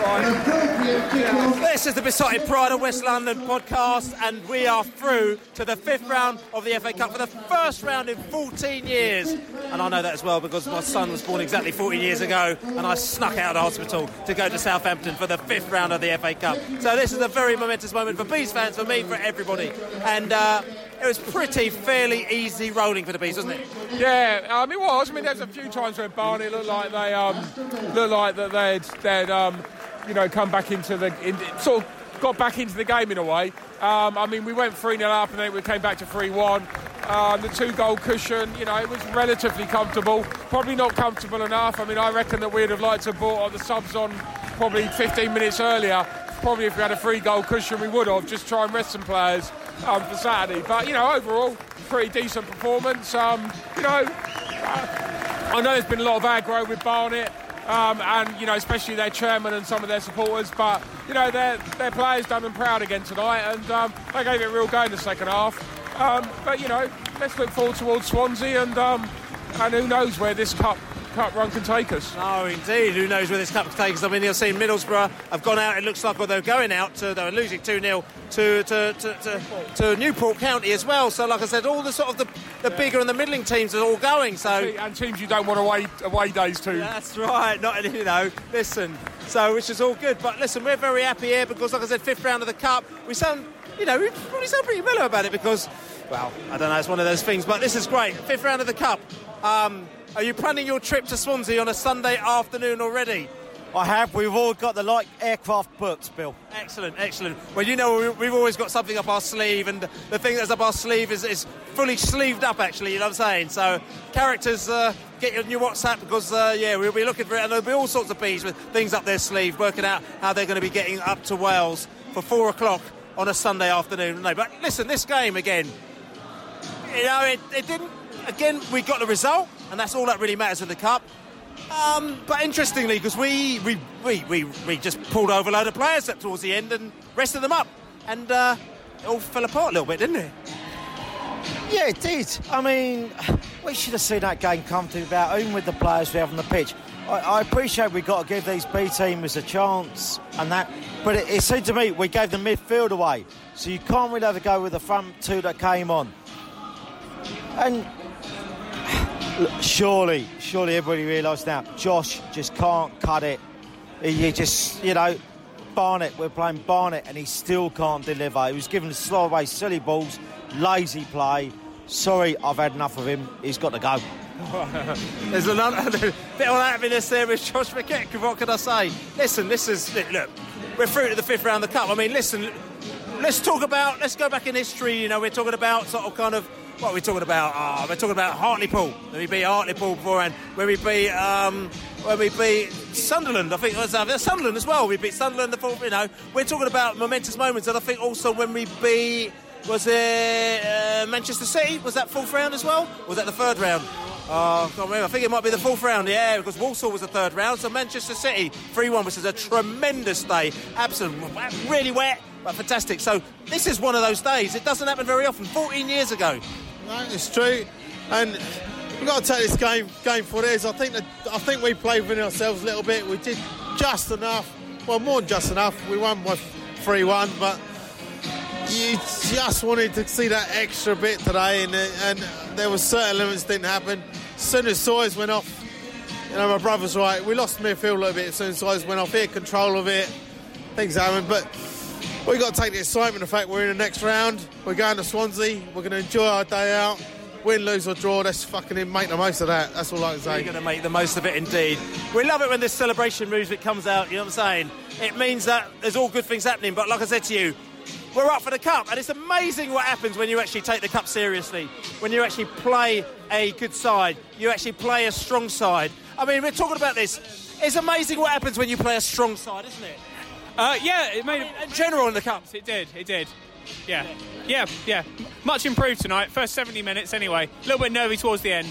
This is the Beesotted Pride of West London podcast, and we are through to the fifth round of the FA Cup for the first round in 14 years. And I know that as well because my son was born exactly 14 years ago, and I snuck out of hospital to go to Southampton for the fifth round of the FA Cup. So this is a very momentous moment for Bees fans, for me, for everybody. And uh, it was pretty fairly easy rolling for the Bees, wasn't it? Yeah, um, it was. I mean, there's a few times where Barnet looked like they um, looked like that they'd they'd um, you know come back into the in, sort of got back into the game in a way. Um, I mean, we went three 0 up and then we came back to three one. Um, the two goal cushion, you know, it was relatively comfortable. Probably not comfortable enough. I mean, I reckon that we'd have liked to have brought the subs on probably 15 minutes earlier. Probably if we had a three goal cushion, we would have just try and rest some players um, for Saturday. But you know, overall, pretty decent performance. Um, you know, uh, I know there's been a lot of aggro with Barnet. Um, and you know, especially their chairman and some of their supporters. But you know, their their players done them proud again tonight, and um, they gave it a real go in the second half. Um, but you know, let's look forward towards Swansea, and um, and who knows where this cup cup run can take us. Oh, indeed. Who knows where this cup can take us? I mean, you've seen Middlesbrough have gone out. It looks like, well, they're going out. To, they were losing 2 0 to, to, to, to, to Newport County as well. So, like I said, all the sort of the, the bigger and the middling teams are all going. So And teams you don't want away away days to. That's right. Not you know. Listen. So which is all good. But listen, we're very happy here because, like I said, fifth round of the cup. We sound, you know, we probably sound pretty mellow about it because, well, I don't know. It's one of those things. But this is great. Fifth round of the cup. Um, are you planning your trip to Swansea on a Sunday afternoon already? I have. We've all got the light aircraft booked, Bill. Excellent, excellent. Well, you know, we- we've always got something up our sleeve, and the thing that's up our sleeve is, is fully sleeved up, actually, you know what I'm saying? So, characters, uh, get your new WhatsApp because, uh, yeah, we'll be looking for it, and there'll be all sorts of bees with things up their sleeve, working out how they're going to be getting up to Wales for four o'clock on a Sunday afternoon. No, but listen, this game again, you know, it, it didn't. Again, we got the result, and that's all that really matters in the cup. Um, but interestingly, because we, we, we, we, we just pulled over a load of players up towards the end and rested them up, and uh, it all fell apart a little bit, didn't it? Yeah, it did. I mean, we should have seen that game come to about even with the players we have on the pitch. I, I appreciate we've got to give these B teamers a chance and that, but it, it seemed to me we gave the midfield away, so you can't really have to go with the front two that came on. And surely, surely everybody realised now, Josh just can't cut it. He just, you know, Barnet, we're playing Barnet and he still can't deliver. He was given slow away, silly balls, lazy play. Sorry, I've had enough of him. He's got to go. There's another bit of happiness there with Josh McKeck. What can I say? Listen, this is look. We're through to the fifth round of the cup. I mean, listen. Let's talk about. Let's go back in history. You know, we're talking about sort of kind of. What are we talking about? Ah, we're talking about Hartlepool. When we beat Hartlepool beforehand. When we beat. Um, when we beat Sunderland, I think it was uh, Sunderland as well. We beat Sunderland. The fourth, you know, we're talking about momentous moments, and I think also when we beat. Was it uh, Manchester City? Was that fourth round as well? Or was that the third round? Oh, I can't remember. I think it might be the fourth round, yeah, because Walsall was the third round. So Manchester City, 3 1, which is a tremendous day. Absolutely, really wet, but fantastic. So this is one of those days. It doesn't happen very often. 14 years ago. No, it's true, and we've got to take this game game for it is. I think that I think we played within ourselves a little bit. We did just enough, well, more than just enough. We won by 3-1, but you just wanted to see that extra bit today, and, and there were certain elements didn't happen. As soon as Sawyers went off, you know, my brother's right. We lost midfield a little bit as soon as Sawyers went off. He had control of it. Things happened, but we got to take the excitement. The fact we're in the next round, we're going to Swansea. We're going to enjoy our day out. Win, lose or draw, let's fucking make the most of that. That's all I can say. We're going to make the most of it indeed. We love it when this celebration music comes out, you know what I'm saying? It means that there's all good things happening, but like I said to you, we're up for the cup, and it's amazing what happens when you actually take the cup seriously, when you actually play a good side, you actually play a strong side. I mean, we're talking about this. It's amazing what happens when you play a strong side, isn't it? Uh, yeah, it made I mean, in general in the cups. It did. It did. Yeah. Yeah. Yeah. Much improved tonight. First 70 minutes, anyway. A little bit nervy towards the end.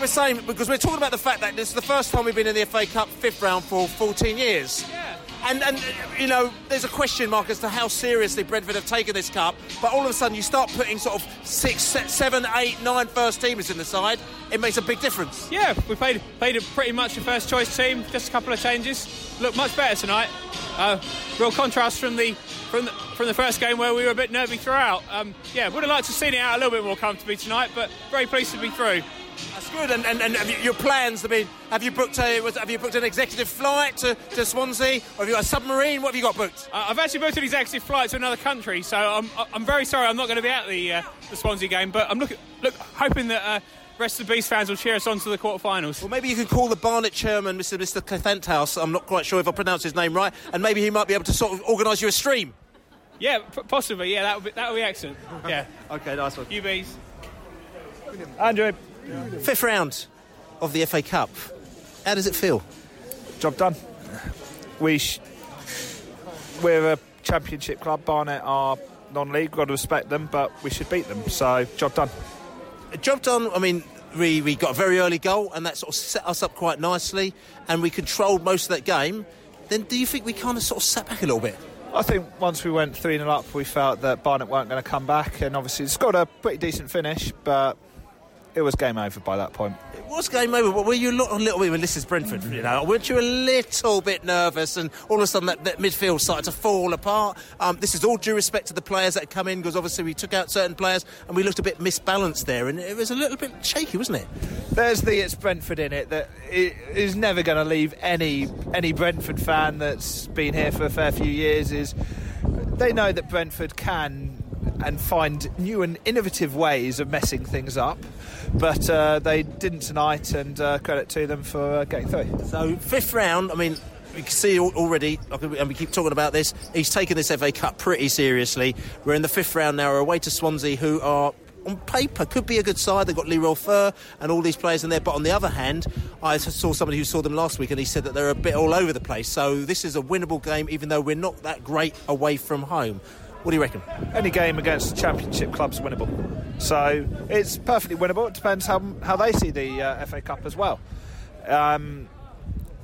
We're saying because we're talking about the fact that this is the first time we've been in the FA Cup fifth round for 14 years. Yeah. And, and you know, there's a question mark as to how seriously Brentford have taken this cup. But all of a sudden, you start putting sort of six, seven, eight, nine first teamers in the side. It makes a big difference. Yeah, we played played a pretty much a first choice team. Just a couple of changes. Looked much better tonight. Uh, real contrast from the from the from the first game where we were a bit nervy throughout. Um, yeah, would have liked to have seen it out a little bit more comfortably tonight, but very pleased to be through. That's good. And, and, and have you- your plans? I mean, have you booked a was, have you booked an executive flight to, to Swansea? Or have you got a submarine? What have you got booked? Uh, I've actually booked an executive flight to another country, so I'm, I'm very sorry I'm not going to be at the uh, the Swansea game, but I'm looking look hoping that uh, rest of the Beast fans will cheer us on to the quarterfinals. Well, maybe you can call the Barnet chairman, Mr. Mr. Clethenthouse. I'm not quite sure if I pronounced his name right, and maybe he might be able to sort of organise you a stream. Yeah, p- possibly. Yeah, that would be that would be excellent. Yeah, Okay, nice one. UBs. Andrew, Fifth round of the FA Cup. How does it feel? job done. We sh- we're a championship club. Barnet are non-league. Got to respect them, but we should beat them. So job done. Job done. I mean, we, we got a very early goal, and that sort of set us up quite nicely, and we controlled most of that game. Then, do you think we kind of sort of sat back a little bit? I think once we went 3 0 up, we felt that Barnet weren't going to come back, and obviously it's got a pretty decent finish, but it was game over by that point. It was game over, but were you a little, a little bit when this is Brentford? You know, weren't you a little bit nervous? And all of a sudden, that, that midfield started to fall apart. Um, this is all due respect to the players that had come in, because obviously we took out certain players and we looked a bit misbalanced there, and it was a little bit shaky, wasn't it? There's the it's Brentford in it that i- never going to leave any any Brentford fan that's been here for a fair few years. Is they know that Brentford can and find new and innovative ways of messing things up, but uh, they didn't tonight, and uh, credit to them for uh, getting through. So fifth round, I mean, we can see already, and we keep talking about this. He's taken this FA Cup pretty seriously. We're in the fifth round now. We're away to Swansea, who are. On paper, could be a good side. They've got Leroy Fer and all these players in there. But on the other hand, I saw somebody who saw them last week and he said that they're a bit all over the place. So this is a winnable game, even though we're not that great away from home. What do you reckon? Any game against the championship clubs winnable, so it's perfectly winnable. It depends how how they see the uh, FA Cup as well. Um,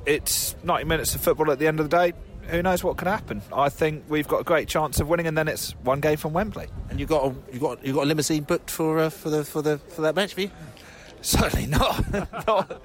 it's 90 minutes of football at the end of the day. Who knows what can happen? I think we've got a great chance of winning, and then it's one game from Wembley. And you got a, you got you got a limousine booked for uh, for the for the for that match, have you? Certainly not. Not-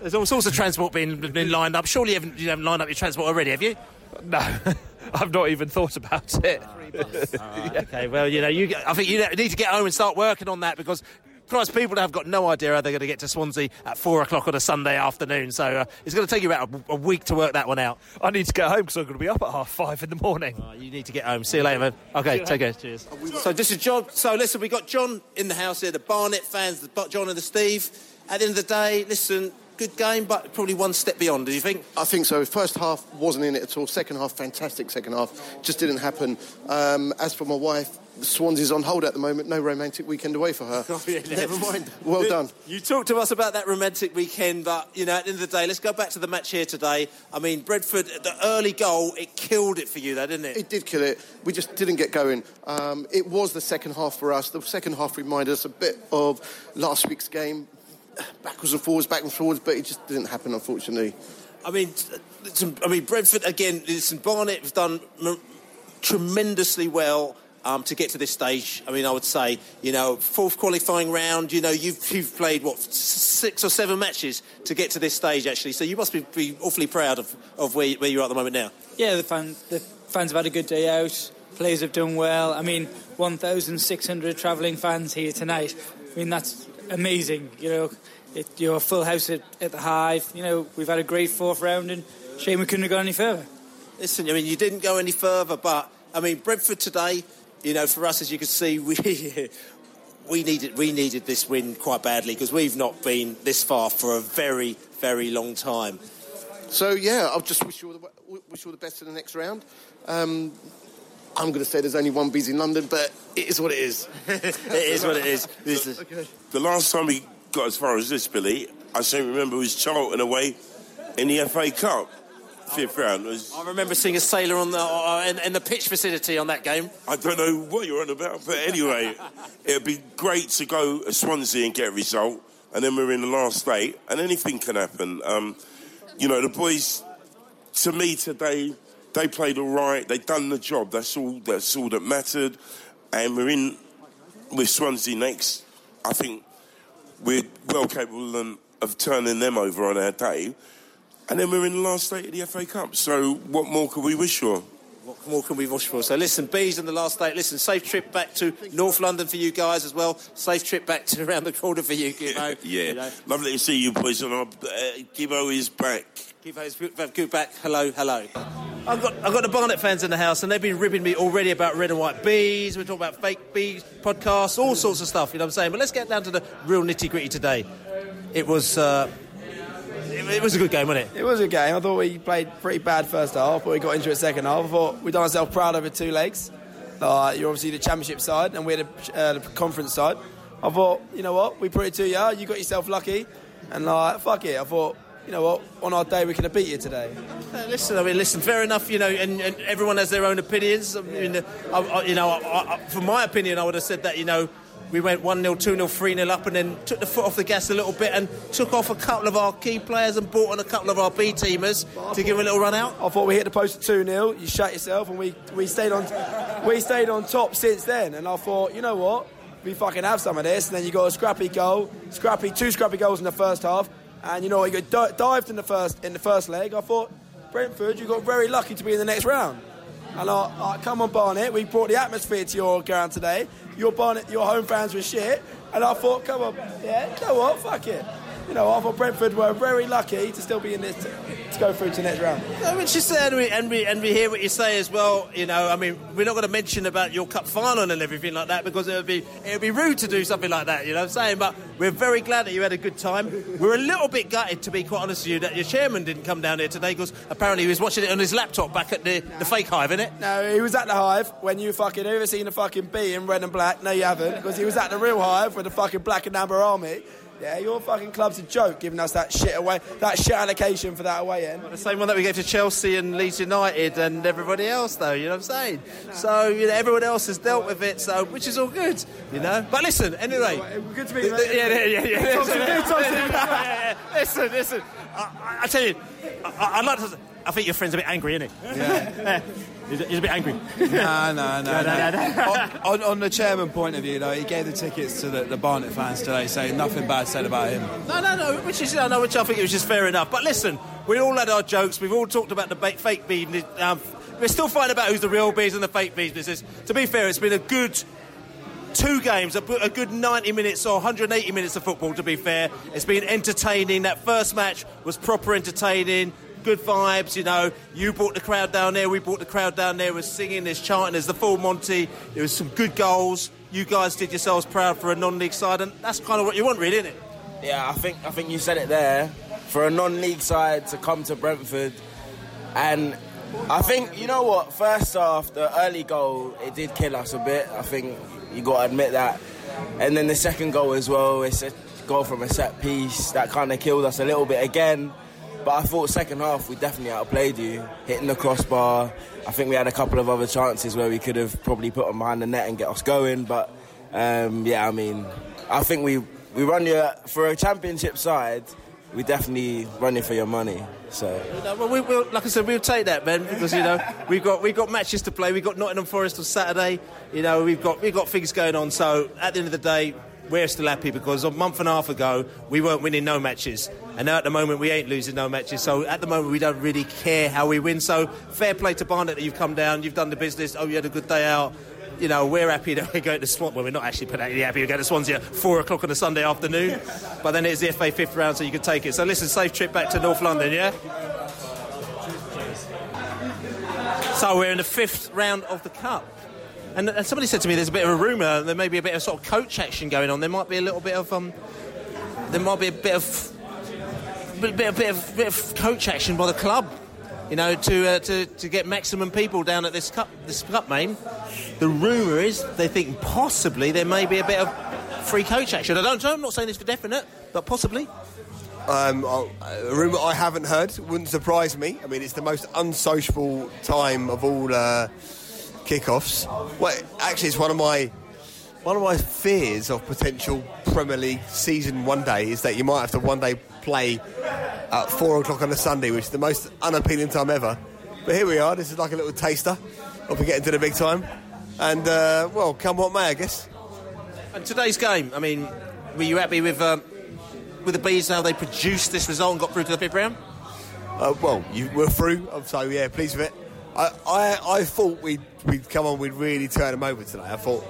There's all sorts of transport being, being lined up. Surely you haven't, you haven't lined up your transport already, have you? no, I've not even thought about it. Okay, well, you know, you, I think you need to get home and start working on that because, Christ, people have got no idea how they're going to get to Swansea at four o'clock on a Sunday afternoon. So uh, it's going to take you about a, a week to work that one out. I need to get home because I'm going to be up at half five in the morning. Uh, you need to get home. See you later, man. Okay, take care. Cheers. So this is John. So listen, we got John in the house here, the Barnet fans, the John and the Steve. At the end of the day, listen, good game, but probably one step beyond. Do you think? I think so. First half wasn't in it at all. Second half, fantastic. Second half just didn't happen. Um, as for my wife, Swansea's on hold at the moment. No romantic weekend away for her. Never mind. Well done. You talked to us about that romantic weekend, but you know, at the end of the day, let's go back to the match here today. I mean, Brentford, the early goal, it killed it for you, though, didn't it? It did kill it. We just didn't get going. Um, it was the second half for us. The second half reminded us a bit of last week's game. Backwards and forwards, back and forwards, but it just didn't happen, unfortunately. I mean, listen, I mean, Brentford again. Listen, Barnet have done m- tremendously well. Um, to get to this stage, I mean, I would say, you know, fourth qualifying round. You know, you've, you've played what six or seven matches to get to this stage, actually. So you must be, be awfully proud of, of where, you- where you're at the moment now. Yeah, the fan, the fans have had a good day out. Players have done well. I mean, 1,600 travelling fans here tonight. I mean, that's amazing. You know, it, you're a full house at, at the Hive. You know, we've had a great fourth round, and shame we couldn't have gone any further. Listen, I mean, you didn't go any further, but I mean, Brentford today. You know, for us, as you can see, we we needed we needed this win quite badly because we've not been this far for a very very long time. So yeah, I'll just wish you all the, wish you all the best in the next round. Um, I'm going to say there's only one bees in London, but it is what it is. it is what it is. This is- Okay. The last time we got as far as this, Billy, I seem to remember was Charlton away in the FA Cup. Fifth round was. I remember seeing a sailor on the uh, in, in the pitch facility on that game. I don't know what you're on about, but anyway, it'd be great to go to Swansea and get a result, and then we're in the last eight, and anything can happen. Um, you know, the boys, to me today, they played all right. They done the job. That's all. That's all that mattered, and we're in with Swansea next. I think we're well capable of turning them over on our day. And then we're in the last eight of the FA Cup. So what more could we wish for? What more can we wish for? So listen, bees in the last eight. Listen, safe trip back to North London for you guys as well. Safe trip back to around the corner for you, Gibbo. Yeah, You know, lovely to see you boys. And uh, Gibbo is back. Gibbo's good, good back. Hello, hello. I've got I've got the Barnet fans in the house, and they've been ribbing me already about red and white bees. We're talking about fake bees podcasts, all sorts of stuff. You know what I'm saying? But let's get down to the real nitty gritty today. It was uh, it, was a good game, wasn't it? It was a game. I thought we played pretty bad first half, but we got into it second half. I thought we done ourselves proud over two legs. Uh, you're obviously the championship side, and we're the, uh, the conference side. I thought, you know what, we put it to you. You got yourself lucky, and like, fuck it. I thought, you know what, on our day we could have beat you today. Uh, listen, I mean, listen. Fair enough, you know, and, and everyone has their own opinions. I mean, uh, I, I, you know, I, I, from my opinion, I would have said that, you know, we went one 0 two 0 three 0 up, and then took the foot off the gas a little bit, and took off a couple of our key players and brought on a couple of our B teamers to give a little run out. I thought we hit the post at two 0 You shut yourself, and we, we stayed on we stayed on top since then. And I thought, you know what, we fucking have some of this. And then you got a scrappy goal, scrappy two scrappy goals in the first half, and you know got dived in the first in the first leg. I thought, Brentford, you got very lucky to be in the next round. And I, I come on Barnet, we brought the atmosphere to your ground today. Your Barnet, your home fans were shit, and I thought, come on, yeah, you know what, fuck it. You know, I thought Brentford were very lucky to still be in this to go through to the next round. No, which is and we, and we and we hear what you say as well. You know, I mean, we're not going to mention about your cup final and everything like that because it would be it would be rude to do something like that. You know what I'm saying? But we're very glad that you had a good time. We're a little bit gutted, to be quite honest with you, that your chairman didn't come down here today because apparently he was watching it on his laptop back at the, the fake hive, innit? No, he was at the Hive when you fucking ever seen a fucking bee in red and black? No, you haven't, because he was at the real Hive with the fucking black and amber army. Yeah, your fucking club's a joke, giving us that shit away, that shit allocation for that away end. The same one that we gave to Chelsea and Leeds United and everybody else, though. You know what I'm saying? So you know, everyone else has dealt with it, so which is all good. You know. But listen, anyway. Good to meet Yeah, you. yeah, yeah, yeah. Talk to me, talk to me. Yeah, yeah. Listen, listen. I, I, I tell you, I, I'd like to. I think your friend's a bit angry, isn't he? Yeah. he's, he's a bit angry. No, no, no. No, no, on, on, on the chairman point of view, though, he gave the tickets to the, the Barnet fans today, saying nothing bad said about him. No, no, no. Which is, I know, which I think it was just fair enough. But listen, we all had our jokes. We've all talked about the ba- fake bees. Um, we're still fighting about who's the real bees and the fake bees business. To be fair, it's been a good two games, a, a good 90 minutes or 180 minutes of football, to be fair. It's been entertaining. That first match was proper entertaining. Good vibes, you know. You brought the crowd down there, we brought the crowd down there. We're singing, there's chanting, there's the full Monty. There was some good goals. You guys did yourselves proud for a non-league side, and that's kind of what you want, really, isn't it? Yeah, I think I think you said it there. For a non-league side to come to Brentford, and I think you know what. First half, the early goal it did kill us a bit. I think you got to admit that. And then the second goal as well. It's a goal from a set piece that kind of killed us a little bit again. But I thought second half we definitely outplayed you, hitting the crossbar. I think we had a couple of other chances where we could have probably put them behind the net and get us going. But um, yeah, I mean, I think we we run you for a championship side. We definitely run you for your money. So well, we, we'll, like I said, we'll take that, Ben, because you know we've got we've got matches to play. We've got Nottingham Forest on Saturday. You know we've got we've got things going on. So at the end of the day, we're still happy because a month and a half ago we weren't winning no matches, and now at the moment we ain't losing no matches. So at the moment we don't really care how we win. So fair play to Barnet that you've come down, you've done the business. Oh, you had a good day out. You know, we're happy that we're going to Swansea. Well, we're not actually particularly happy we're going to Swansea at four o'clock on a Sunday afternoon, but then it's the FA fifth round, so you can take it. So listen, safe trip back to North London, yeah. So we're in the fifth round of the cup. And, and somebody said to me, there's a bit of a rumour there may be a bit of sort of coach action going on. There might be a little bit of um, there might be a bit of bit, bit, bit of bit of coach action by the club. You know, to, uh, to to get maximum people down at this cup this cup main. The rumour is they think possibly there may be a bit of free coach action. I don't know. I'm not saying this for definite, but possibly. Um, a rumour I haven't heard wouldn't surprise me. I mean, it's the most unsociable time of all uh, kickoffs. Well, actually, it's one of my one of my fears of potential Premier League season one day is that you might have to one day play at four o'clock on a Sunday, which is the most unappealing time ever. But here we are. This is like a little taster of getting to the big time. And uh, well, come what may, I guess. And today's game. I mean, were you happy with um, with the bees how they produced this result and got through to the fifth round? Uh, well, you were through, so yeah, pleased with it. I, I, thought we'd, we'd come on, we'd really turn them over today. I thought,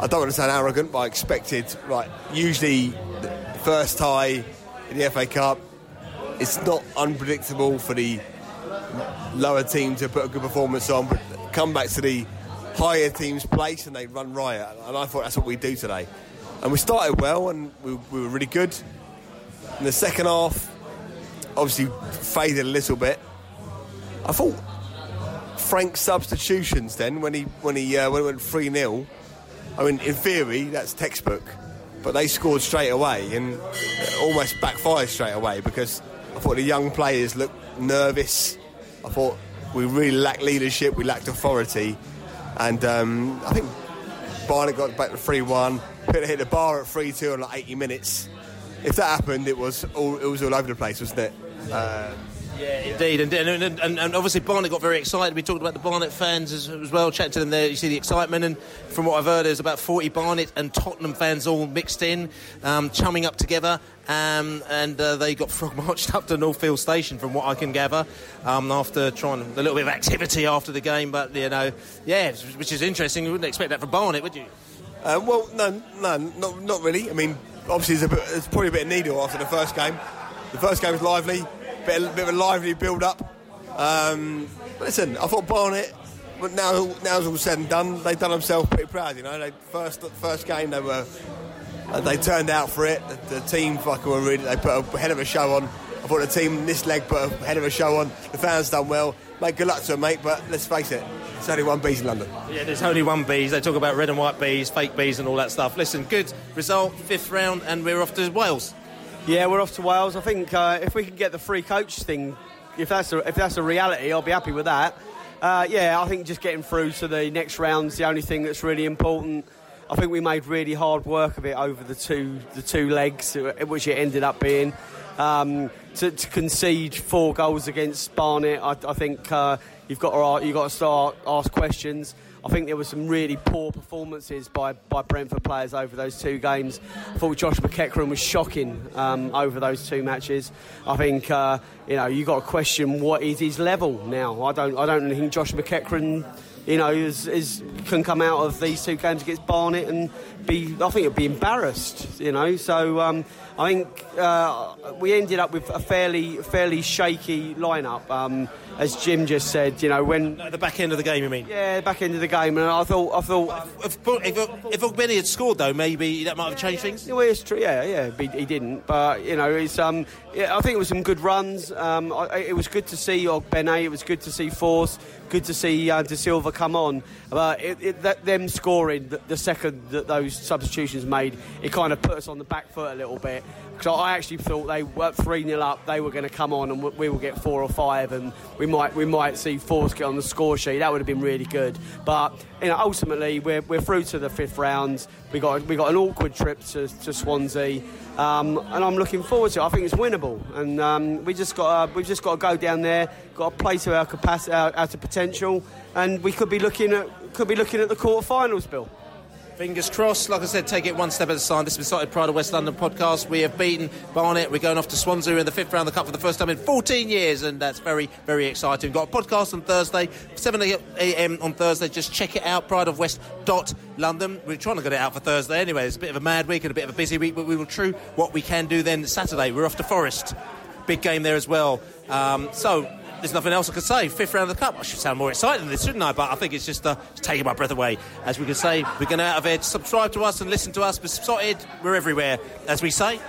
I don't want to sound arrogant, but I expected, right, usually the first tie in the FA Cup, it's not unpredictable for the lower team to put a good performance on, but come back to the higher team's place and they run riot. And I thought that's what we do today. And we started well and we, we were really good. In the second half, obviously faded a little bit. I thought Frank's substitutions then when he when he uh, when it went three 0 I mean, in theory, that's textbook, but they scored straight away and almost backfired straight away because I thought the young players looked nervous. I thought we really lacked leadership, we lacked authority, and um, I think Barnet got back to 3 1, Put it hit the bar at 3 2 in like 80 minutes. If that happened, it was all, it was all over the place, wasn't it? Uh, yeah, indeed, and, and, and, and, obviously Barnet got very excited. We talked about the Barnet fans as, as, well, chatting to them there. You see the excitement, and from what I've heard, there's about 40 Barnet and Tottenham fans all mixed in, um, chumming up together, um, and uh, they got frog marched up to Northfield Station, from what I can gather, um, after trying a little bit of activity after the game. But you know, yeah, which is interesting. You wouldn't expect that from Barnet, would you? Uh, well, no, no, not, not really. I mean, obviously, there's, a bit, there's probably a bit of needle after the first game. The first game was lively bit, a bit of a lively build up. Um, listen, I thought Barnet, but now now's all said and done, they've done themselves pretty proud. You know, they first first game they were uh, they turned out for it. The, the team fucking were really they put a head of a show on. I thought the team this leg put a head of a show on. The fans done well. Mate, good luck to them, mate. But let's face it, it's only one bees in London. Yeah, there's only one bees. They talk about red and white bees, fake bees, and all that stuff. Listen, good result, fifth round, and we're off to Wales. Yeah, we're off to Wales. I think uh, if we can get the free coach thing, if that's a, if that's a reality, I'll be happy with that. Uh, yeah, I think just getting through to the next round's the only thing that's really important. I think we made really hard work of it over the two the two legs, uh, which it ended up being. Um, to, to, concede four goals against Barnet, I, I think uh, you've got to you've got to start ask questions. I think there were some really poor performances by, by Brentford players over those two games. I thought Josh McEachran was shocking um, over those two matches. I think uh, you know you got to question what is his level now. I don't I don't think Josh McEachran you know, is, is, can come out of these two games against Barnet and be, I think, it'd be embarrassed, you know. So um, I think uh, we ended up with a fairly fairly shaky lineup. Um, as Jim just said, you know, when at the back end of the game, you mean? Yeah, back end of the game, and I thought, I thought, if if, if Ogbene had scored though, maybe that might have changed things. Well, it's true. Yeah, yeah, he, he didn't, but you know, it's um, yeah, I think it was some good runs. Um, I, it was good to see Ogbene. It was good to see Forss. Good to see uh, Dasilva come on. But it, it, that, them scoring the, the second that those substitutions made, it kind of put us on the back foot a little bit because I actually thought they were three 0 up. They were going to come on and we will get four or five, and we might we might see Forss get on the score sheet. That would have been really good. But you know, ultimately we're, we're through to the fifth round. We got we got an awkward trip to, to Swansea, um, and I'm looking forward to it. I think it's winnable, and um, we just got we've just got to go down there, got to play to our capacity, our, our potential, and we could be looking at could be looking at the quarterfinals, Bill. Fingers crossed. Like I said, take it one step at a time. This is the Pride of West London podcast. We have beaten Barnet. We're going off to Swansea in the fifth round of the Cup for the first time in 14 years, and that's very, very exciting. We've got a podcast on Thursday, 7 a.m. on Thursday. Just check it out, Pride of West London. We're trying to get it out for Thursday anyway. It's a bit of a mad week and a bit of a busy week, but we will true what we can do then Saturday. We're off to Forest. Big game there as well. Um, so there's nothing else I could say. Fifth round of the cup. I should sound more excited than this, shouldn't I? But I think it's just uh, taking my breath away. As we can say, we're going out of it. Subscribe to us and listen to us. Beesotted, we're everywhere. As we say.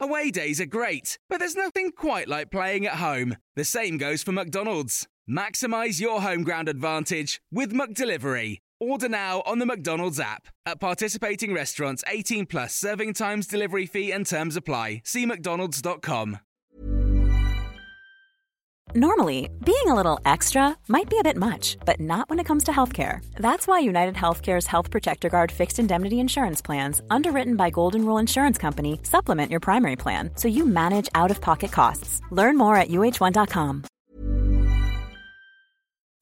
Away days are great, but there's nothing quite like playing at home. The same goes for McDonald's. Maximise your home ground advantage with McDelivery. Order now on the McDonald's app. At participating restaurants, 18 plus serving times, delivery fee, and terms apply. See McDonald's.com. Normally, being a little extra might be a bit much, but not when it comes to healthcare. That's why United Healthcare's Health Protector Guard fixed indemnity insurance plans, underwritten by Golden Rule Insurance Company, supplement your primary plan so you manage out of pocket costs. Learn more at uh1.com.